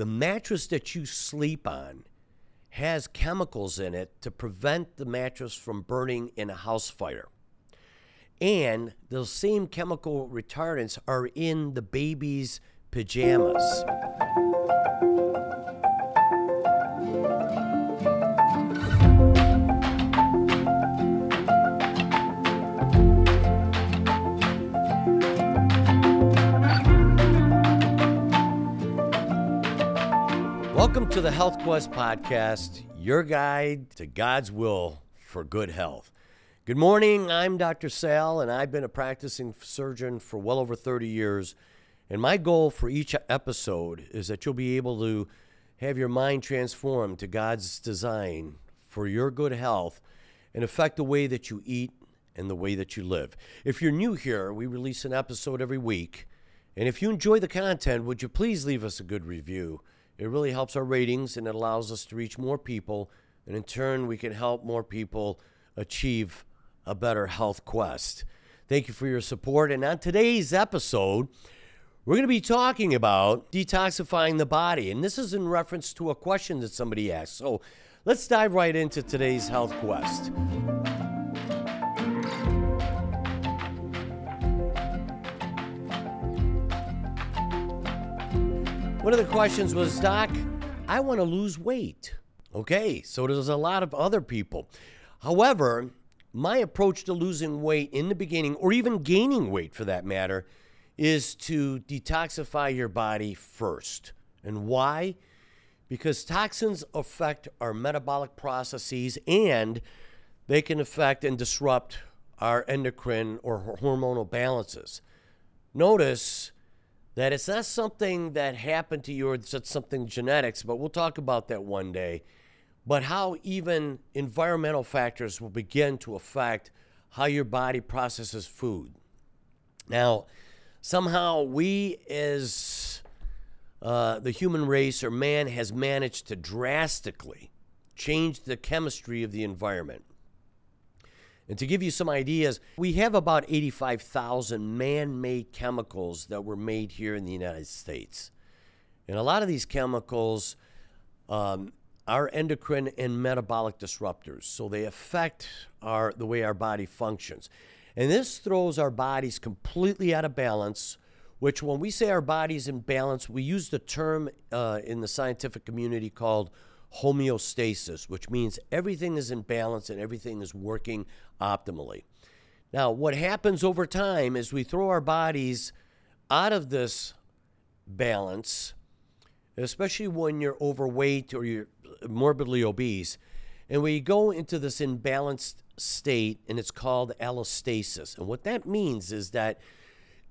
the mattress that you sleep on has chemicals in it to prevent the mattress from burning in a house fire. And those same chemical retardants are in the baby's pajamas. Welcome to the Health Quest podcast, your guide to God's will for good health. Good morning. I'm Dr. Sal, and I've been a practicing surgeon for well over 30 years. And my goal for each episode is that you'll be able to have your mind transformed to God's design for your good health and affect the way that you eat and the way that you live. If you're new here, we release an episode every week. And if you enjoy the content, would you please leave us a good review? It really helps our ratings and it allows us to reach more people. And in turn, we can help more people achieve a better health quest. Thank you for your support. And on today's episode, we're going to be talking about detoxifying the body. And this is in reference to a question that somebody asked. So let's dive right into today's health quest. One of the questions was, Doc, I want to lose weight. Okay, so does a lot of other people. However, my approach to losing weight in the beginning, or even gaining weight for that matter, is to detoxify your body first. And why? Because toxins affect our metabolic processes and they can affect and disrupt our endocrine or hormonal balances. Notice that it's not something that happened to you or it's something genetics, but we'll talk about that one day. But how even environmental factors will begin to affect how your body processes food. Now, somehow we as uh, the human race or man has managed to drastically change the chemistry of the environment. And to give you some ideas, we have about 85,000 man made chemicals that were made here in the United States. And a lot of these chemicals um, are endocrine and metabolic disruptors. So they affect our, the way our body functions. And this throws our bodies completely out of balance, which, when we say our body's in balance, we use the term uh, in the scientific community called homeostasis, which means everything is in balance and everything is working optimally. Now, what happens over time is we throw our bodies out of this balance, especially when you're overweight or you're morbidly obese, and we go into this imbalanced state, and it's called allostasis. And what that means is that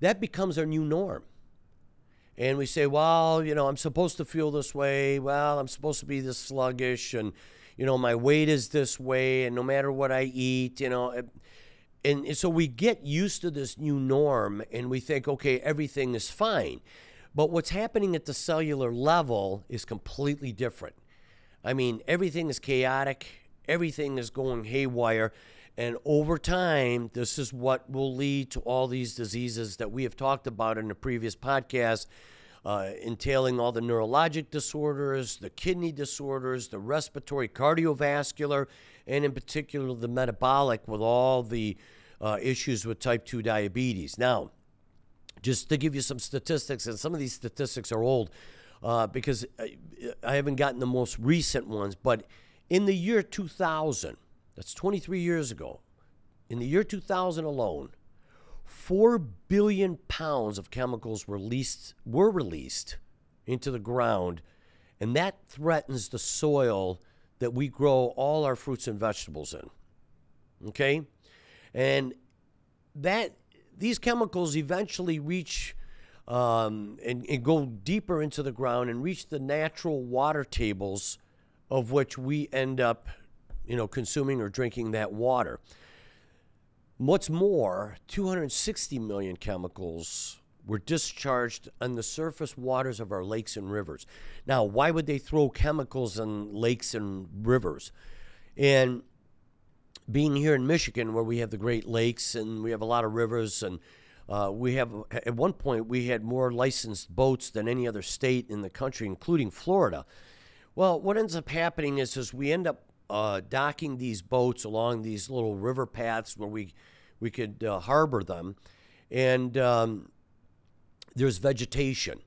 that becomes our new norm and we say, well, you know, I'm supposed to feel this way. Well, I'm supposed to be this sluggish, and you know, my weight is this way, and no matter what I eat, you know, and so we get used to this new norm, and we think, okay, everything is fine. But what's happening at the cellular level is completely different. I mean, everything is chaotic, everything is going haywire. And over time, this is what will lead to all these diseases that we have talked about in the previous podcast, uh, entailing all the neurologic disorders, the kidney disorders, the respiratory, cardiovascular, and in particular the metabolic with all the uh, issues with type 2 diabetes. Now, just to give you some statistics, and some of these statistics are old uh, because I, I haven't gotten the most recent ones, but in the year 2000, that's 23 years ago. In the year 2000 alone, 4 billion pounds of chemicals released, were released into the ground, and that threatens the soil that we grow all our fruits and vegetables in. Okay? And that these chemicals eventually reach um, and, and go deeper into the ground and reach the natural water tables of which we end up you know, consuming or drinking that water. What's more, 260 million chemicals were discharged on the surface waters of our lakes and rivers. Now, why would they throw chemicals in lakes and rivers? And being here in Michigan, where we have the Great Lakes and we have a lot of rivers, and Uh, we have at one point we had more licensed boats than any other state in the country, including Florida. Well, what ends up happening is, is we end up uh, docking these boats along these little river paths where we we could uh, harbor them, and um, there's vegetation.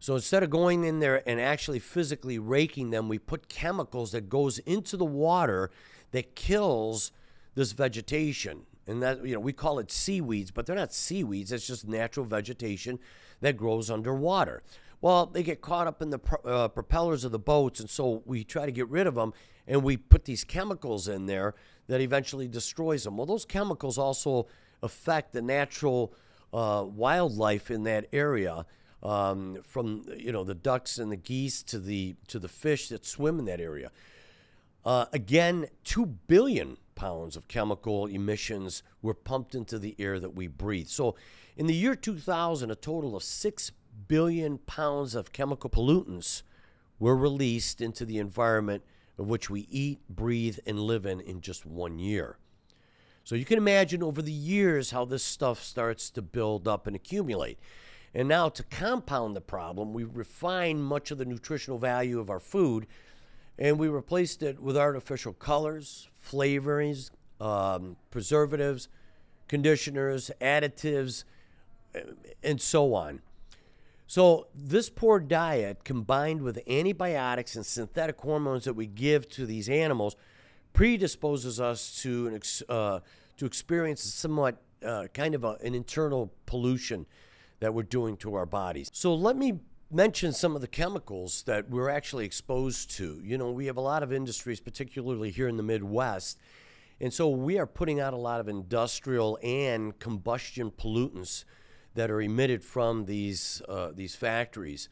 So instead of going in there and actually physically raking them, we put chemicals that goes into the water that kills this vegetation. And that you know, we call it seaweeds, but they're not seaweeds, it's just natural vegetation that grows underwater. Well, they get caught up in the uh, propellers of the boats, and so we try to get rid of them, and we put these chemicals in there that eventually destroys them. Well, those chemicals also affect the natural uh, wildlife in that area, um, from you know the ducks and the geese to the to the fish that swim in that area. Uh, again, two billion pounds of chemical emissions were pumped into the air that we breathe. So, in the year 2000, a total of six billion pounds of chemical pollutants were released into the environment of which we eat, breathe, and live in in just one year. So you can imagine over the years how this stuff starts to build up and accumulate. And now, to compound the problem, we refine much of the nutritional value of our food and we replaced it with artificial colors, flavorings, um, preservatives, conditioners, additives, and so on. So, this poor diet combined with antibiotics and synthetic hormones that we give to these animals predisposes us to, an, uh, to experience somewhat uh, kind of a, an internal pollution that we're doing to our bodies. So, let me mention some of the chemicals that we're actually exposed to. You know, we have a lot of industries, particularly here in the Midwest. And so we are putting out a lot of industrial and combustion pollutants that are emitted from these uh, these factories.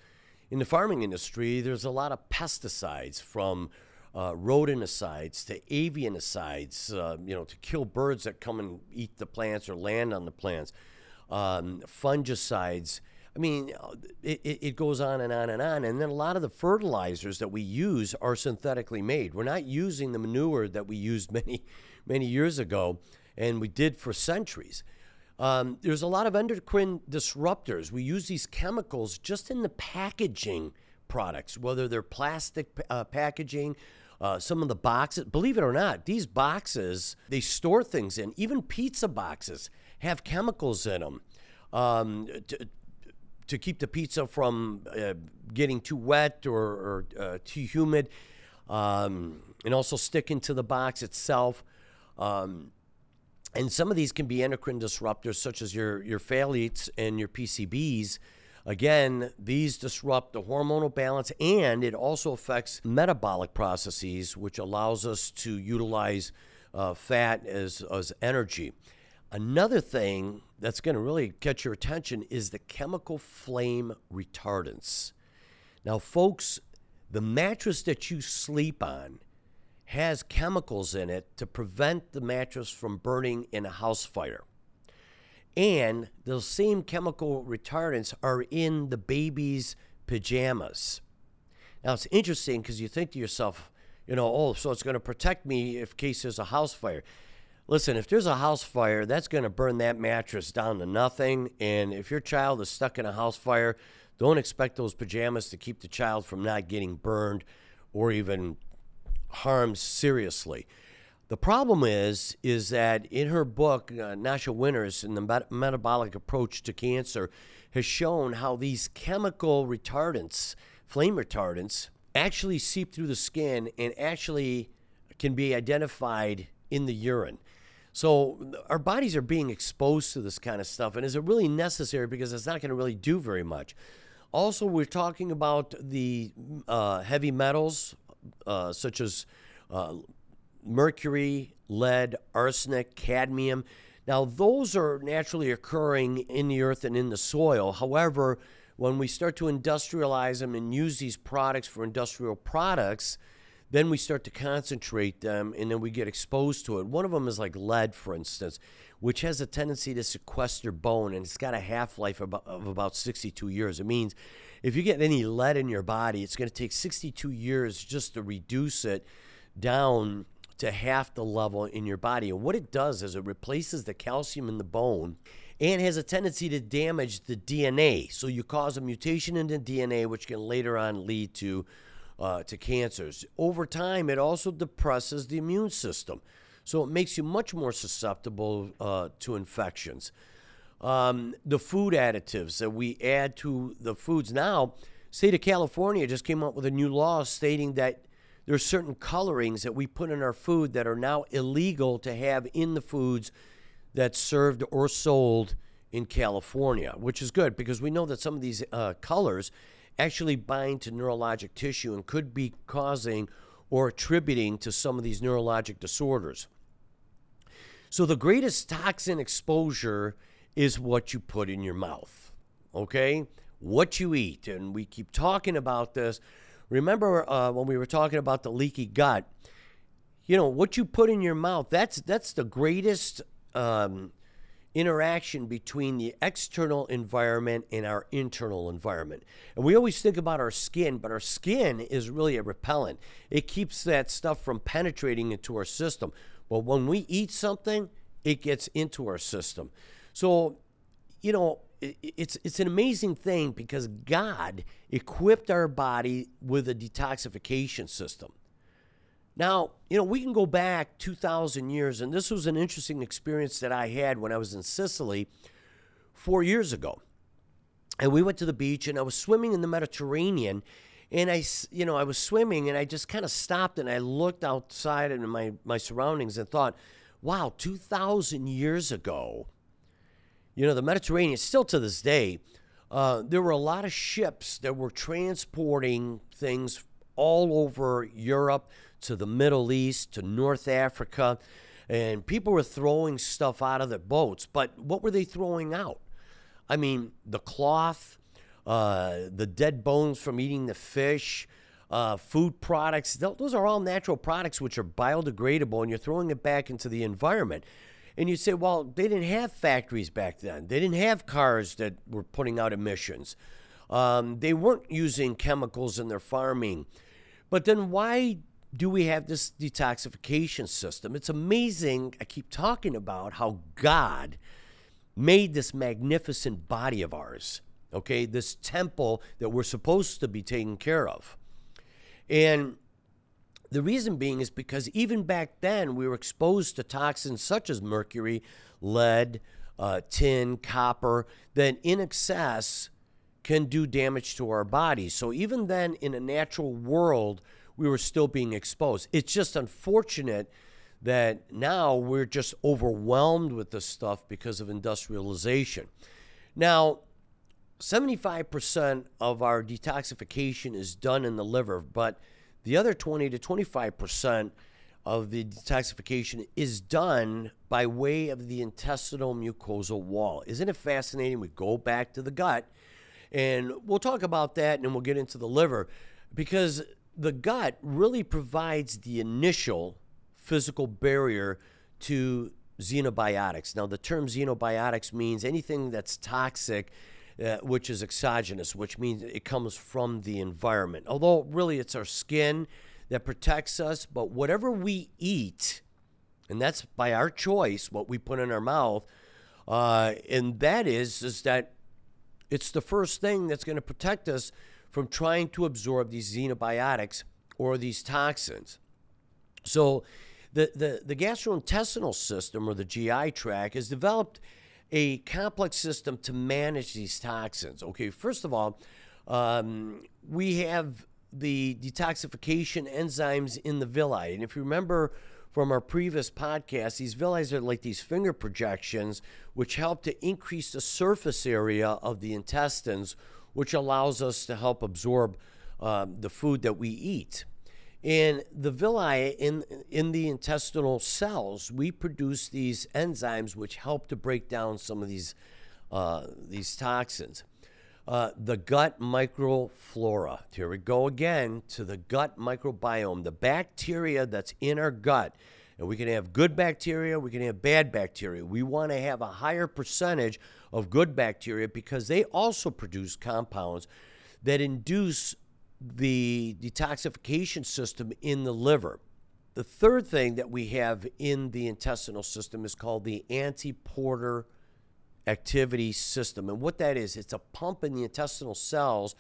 In the farming industry, there's a lot of pesticides from uh, rodenticides to avianicides, uh, you know, to kill birds that come and eat the plants or land on the plants, um, fungicides. I mean, it, it goes on and on and on. And then a lot of the fertilizers that we use are synthetically made. We're not using the manure that we used many, many years ago, and we did for centuries. Um, there's a lot of endocrine disruptors. We use these chemicals just in the packaging products, whether they're plastic uh, packaging, uh, some of the boxes. Believe it or not, these boxes they store things in. Even pizza boxes have chemicals in them um, to, to keep the pizza from uh, getting too wet or, or uh, too humid, um, and also sticking to the box itself. Um, and some of these can be endocrine disruptors, such as your, your phthalates and your PCBs. Again, these disrupt the hormonal balance and it also affects metabolic processes, which allows us to utilize uh, fat as, as energy. Another thing that's going to really catch your attention is the chemical flame retardants. Now, folks, the mattress that you sleep on has chemicals in it to prevent the mattress from burning in a house fire. And those same chemical retardants are in the baby's pajamas. Now it's interesting because you think to yourself, you know, oh, so it's going to protect me if case there's a house fire. Listen, if there's a house fire, that's going to burn that mattress down to nothing. And if your child is stuck in a house fire, don't expect those pajamas to keep the child from not getting burned or even harmed seriously. The problem is, is that in her book, uh, Nasha Winters, and the Met- metabolic approach to cancer, has shown how these chemical retardants, flame retardants, actually seep through the skin and actually can be identified in the urine. So our bodies are being exposed to this kind of stuff, and is it really necessary? Because it's not going to really do very much. Also, we're talking about the uh, heavy metals, uh, such as uh, mercury, lead, arsenic, cadmium. Now, those are naturally occurring in the earth and in the soil. However, when we start to industrialize them and use these products for industrial products, then we start to concentrate them and then we get exposed to it. One of them is like lead, for instance, which has a tendency to sequester bone and it's got a half life of about 62 years. It means if you get any lead in your body, it's going to take 62 years just to reduce it down to half the level in your body. And what it does is it replaces the calcium in the bone and has a tendency to damage the DNA. So you cause a mutation in the DNA, which can later on lead to uh, to cancers. Over time, it also depresses the immune system, so it makes you much more susceptible uh, to infections. Um, the food additives that we add to the foods now, state of California just came up with a new law stating that there are certain colorings that we put in our food that are now illegal to have in the foods that's served or sold in California, which is good because we know that some of these uh, colors actually bind to neurologic tissue and could be causing or attributing to some of these neurologic disorders. So, the greatest toxin exposure is what you put in your mouth, okay? What you eat. And we keep talking about this. Remember uh, when we were talking about the leaky gut? You know, what you put in your mouth, that's, that's the greatest um, interaction between the external environment and our internal environment. And we always think about our skin, but our skin is really a repellent. It keeps that stuff from penetrating into our system. But when we eat something, it gets into our system. So, you know, it's it's an amazing thing because God equipped our body with a detoxification system. Now, you know, we can go back 2,000 years, and this was an interesting experience that I had when I was in Sicily four years ago. And we went to the beach, and I was swimming in the Mediterranean. And I, you know, I was swimming, and I just kind of stopped and I looked outside and my, my surroundings and thought, wow, 2,000 years ago, you know, the Mediterranean, still to this day, uh, there were a lot of ships that were transporting things all over Europe to the Middle East, to North Africa, and people were throwing stuff out of their boats. But what were they throwing out? I mean, the cloth, uh, the dead bones from eating the fish, uh, food products. Those are all natural products which are biodegradable, and you're throwing it back into the environment. And you say, well, they didn't have factories back then. They didn't have cars that were putting out emissions. Um, they weren't using chemicals in their farming. But then why do we have this detoxification system? It's amazing. I keep talking about how God made this magnificent body of ours, okay? This temple that we're supposed to be taking care of. And the reason being is because even back then we were exposed to toxins such as mercury, lead, uh, tin, copper, that in excess can do damage to our bodies. So even then, in a natural world, we were still being exposed. It's just unfortunate that now we're just overwhelmed with this stuff because of industrialization. Now, 75% of our detoxification is done in the liver, but the other 20 to 25% of the detoxification is done by way of the intestinal mucosal wall. Isn't it fascinating? We go back to the gut, and we'll talk about that and then we'll get into the liver because the gut really provides the initial physical barrier to xenobiotics. Now, the term xenobiotics means anything that's toxic, uh, which is exogenous, which means it comes from the environment. Although, really, it's our skin that protects us, but whatever we eat, and that's by our choice, what we put in our mouth, uh, and that is, is that it's the first thing that's going to protect us from trying to absorb these xenobiotics or these toxins. So, the, the, the gastrointestinal system or the GI tract has developed a complex system to manage these toxins. Okay, first of all, um, we have the detoxification enzymes in the villi. And if you remember from our previous podcast, these villi are like these finger projections, which help to increase the surface area of the intestines which allows us to help absorb um, the food that we eat. And the villi, in, in the intestinal cells, we produce these enzymes which help to break down some of these, uh, these toxins. Uh, the gut microflora. Here we go again to the gut microbiome, the bacteria that's in our gut. And we can have good bacteria, we can have bad bacteria. We want to have a higher percentage of good bacteria because they also produce compounds that induce the detoxification system in the liver. The third thing that we have in the intestinal system is called the antiporter activity system. And what that is, it's a pump in the intestinal cells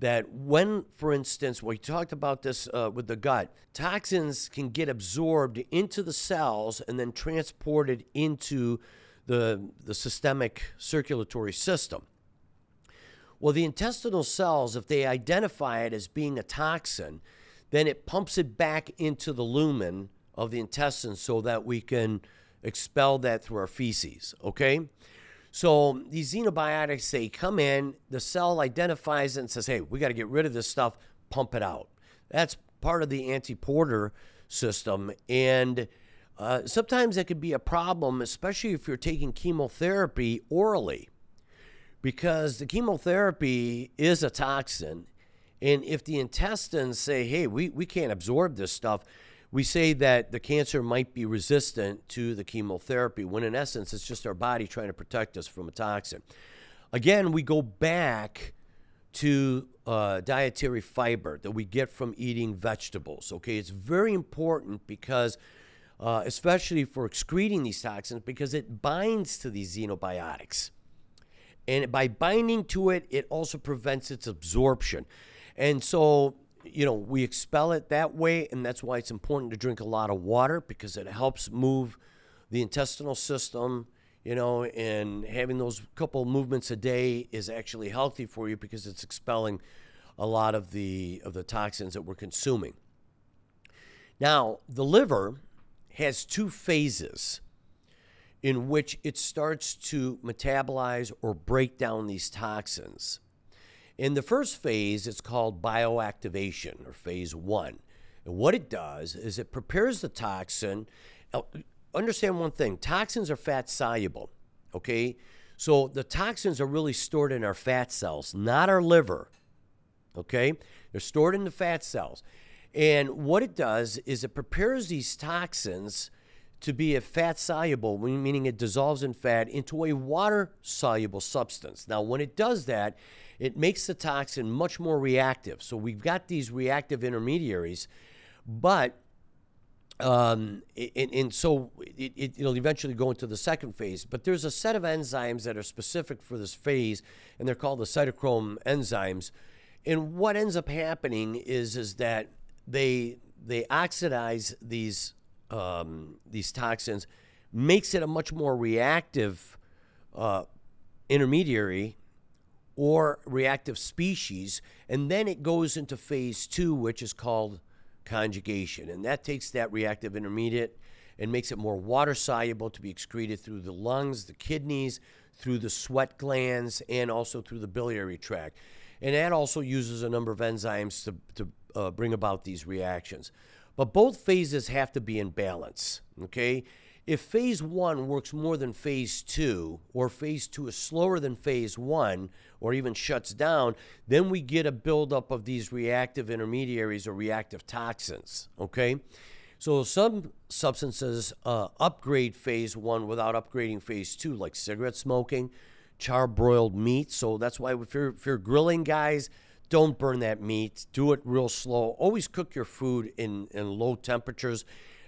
that when, for instance, we talked about this uh, with the gut, toxins can get absorbed into the cells and then transported into the, the systemic circulatory system. Well, the intestinal cells, if they identify it as being a toxin, then it pumps it back into the lumen of the intestine so that we can expel that through our feces, okay? So these xenobiotics, they come in, the cell identifies it and says, hey, we got to get rid of this stuff, pump it out. That's part of the anti-porter system. And uh, sometimes that could be a problem, especially if you're taking chemotherapy orally, because the chemotherapy is a toxin. And if the intestines say, hey, we, we can't absorb this stuff, we say that the cancer might be resistant to the chemotherapy, when in essence, it's just our body trying to protect us from a toxin. Again, we go back to uh, dietary fiber that we get from eating vegetables. Okay, it's very important because, uh, especially for excreting these toxins, because it binds to these xenobiotics. And by binding to it, it also prevents its absorption. And so you know, we expel it that way, and that's why it's important to drink a lot of water because it helps move the intestinal system, you know, and having those couple movements a day is actually healthy for you because it's expelling a lot of the of the toxins that we're consuming. Now, the liver has two phases in which it starts to metabolize or break down these toxins. In the first phase, it's called bioactivation or phase one. And what it does is it prepares the toxin. Understand one thing toxins are fat soluble, okay? So the toxins are really stored in our fat cells, not our liver, okay? They're stored in the fat cells. And what it does is it prepares these toxins to be a fat soluble, meaning it dissolves in fat, into a water soluble substance. Now, when it does that, it makes the toxin much more reactive. So we've got these reactive intermediaries, but um, and, and, so it, it, will eventually go into the second phase. But there's a set of enzymes that are specific for this phase, and they're called the cytochrome enzymes. And what ends up happening is is that they they oxidize these um, these toxins, makes it a much more reactive uh, intermediary or reactive species. And then it goes into phase two, which is called conjugation. And that takes that reactive intermediate and makes it more water soluble to be excreted through the lungs, the kidneys, through the sweat glands, and also through the biliary tract. And that also uses a number of enzymes to, to uh, bring about these reactions. But both phases have to be in balance, okay? If phase one works more than phase two, or phase two is slower than phase one, or even shuts down, then we get a buildup of these reactive intermediaries or reactive toxins. Okay? So some substances uh, upgrade phase one without upgrading phase two, like cigarette smoking, char broiled meat. So that's why if you're, if you're grilling, guys, don't burn that meat. Do it real slow. Always cook your food in, in low temperatures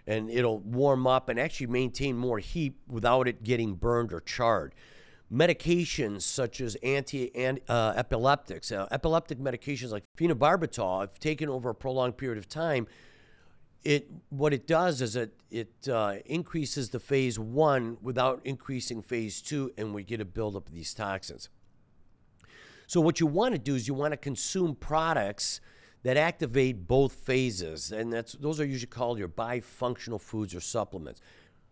and it'll warm up and actually maintain more heat without it getting burned or charred. Medications such as anti and uh, epileptics, uh, epileptic medications like phenobarbital, if taken over a prolonged period of time, it what it does is it it uh, increases the phase one without increasing phase two, and we get a buildup of these toxins. So what you want to do is you want to consume products that activate both phases, and that's those are usually called your bifunctional foods or supplements.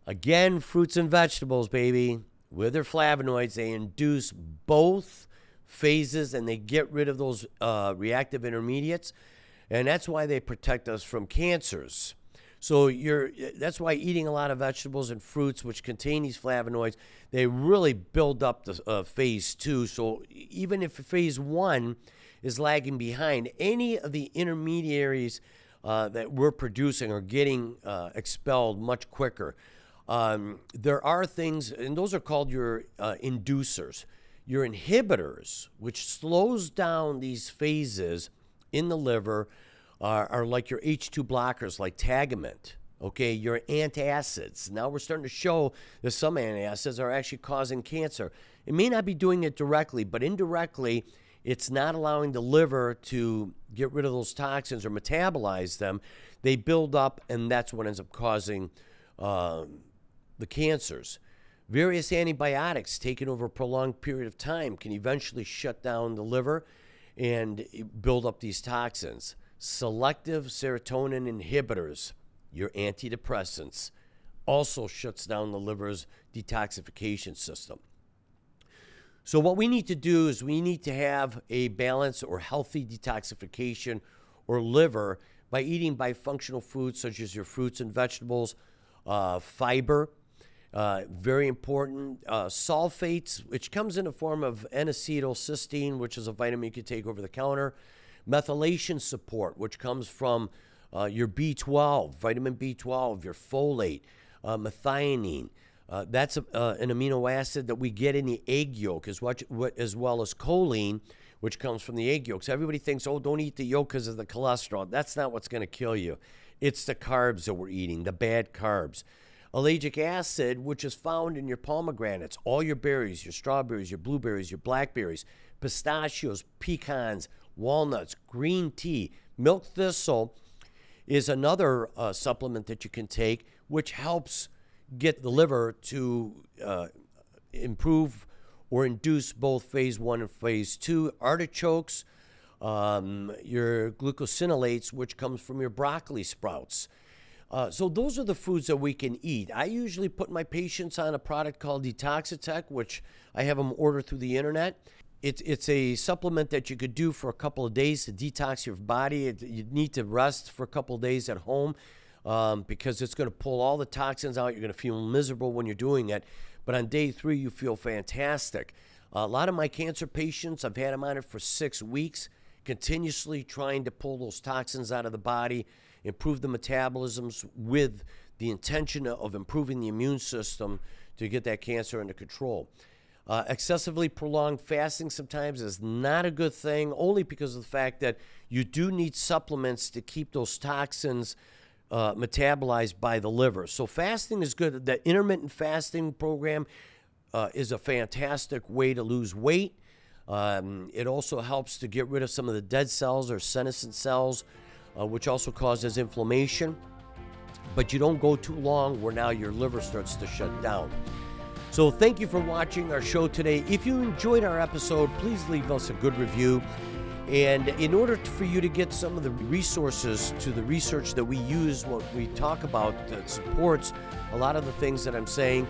Again, fruits and vegetables, baby, with their flavonoids, they induce both phases and they get rid of those uh, reactive intermediates, and that's why they protect us from cancers. So you're that's why eating a lot of vegetables and fruits, which contain these flavonoids, they really build up the uh, phase two. So even if phase one is lagging behind. Any of the intermediaries uh, that we're producing are getting uh, expelled much quicker. Um, there are things, and those are called your uh, inducers. Your inhibitors, which slows down these phases in the liver, are, are like your H2 blockers, like Tagamet. Okay, your antacids. Now we're starting to show that some antacids are actually causing cancer. It may not be doing it directly, but indirectly, it's not allowing the liver to get rid of those toxins or metabolize them. They build up, and that's what ends up causing uh, the cancers. Various antibiotics taken over a prolonged period of time can eventually shut down the liver and build up these toxins. Selective serotonin inhibitors, your antidepressants, also shuts down the liver's detoxification system. So, what we need to do is we need to have a balanced or healthy detoxification or liver by eating bifunctional foods such as your fruits and vegetables, uh, fiber, uh, very important. Uh, sulfates, which comes in the form of N-acetylcysteine, which is a vitamin you can take over the counter. Methylation support, which comes from uh, your B12, vitamin B12, your folate, uh, methionine. Uh, that's a, uh, an amino acid that we get in the egg yolk, as, as well as choline, which comes from the egg yolks. Everybody thinks, oh, don't eat the yolk because of the cholesterol. That's not what's going to kill you. It's the carbs that we're eating, the bad carbs. Ellagic acid, which is found in your pomegranates, all your berries, your strawberries, your blueberries, your blackberries, pistachios, pecans, walnuts, green tea, milk thistle is another uh, supplement that you can take, which helps get the liver to uh, improve or induce both phase one and phase two. Artichokes, um, your glucosinolates, which comes from your broccoli sprouts. Uh, so those are the foods that we can eat. I usually put my patients on a product called Detoxitec, which I have them order through the internet. It's it's a supplement that you could do for a couple of days to detox your body. It, you need to rest for a couple of days at home um, because it's going to pull all the toxins out. You're going to feel miserable when you're doing it, but on day three you feel fantastic. A lot of my cancer patients, I've had them on it for six weeks, continuously trying to pull those toxins out of the body, improve the metabolisms with the intention of improving the immune system to get that cancer under control. Uh, excessively prolonged fasting sometimes is not a good thing, only because of the fact that you do need supplements to keep those toxins uh, metabolized by the liver. So, fasting is good. The intermittent fasting program uh, is a fantastic way to lose weight. Um, it also helps to get rid of some of the dead cells or senescent cells, uh, which also causes inflammation. But you don't go too long where now your liver starts to shut down. So, thank you for watching our show today. If you enjoyed our episode, please leave us a good review. And in order for you to get some of the resources to the research that we use, what we talk about that supports a lot of the things that I'm saying,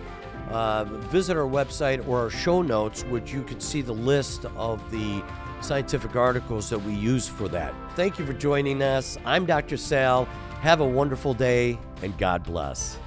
uh, visit our website or our show notes, which you can see the list of the scientific articles that we use for that. Thank you for joining us. I'm Dr. Sal. Have a wonderful day and God bless.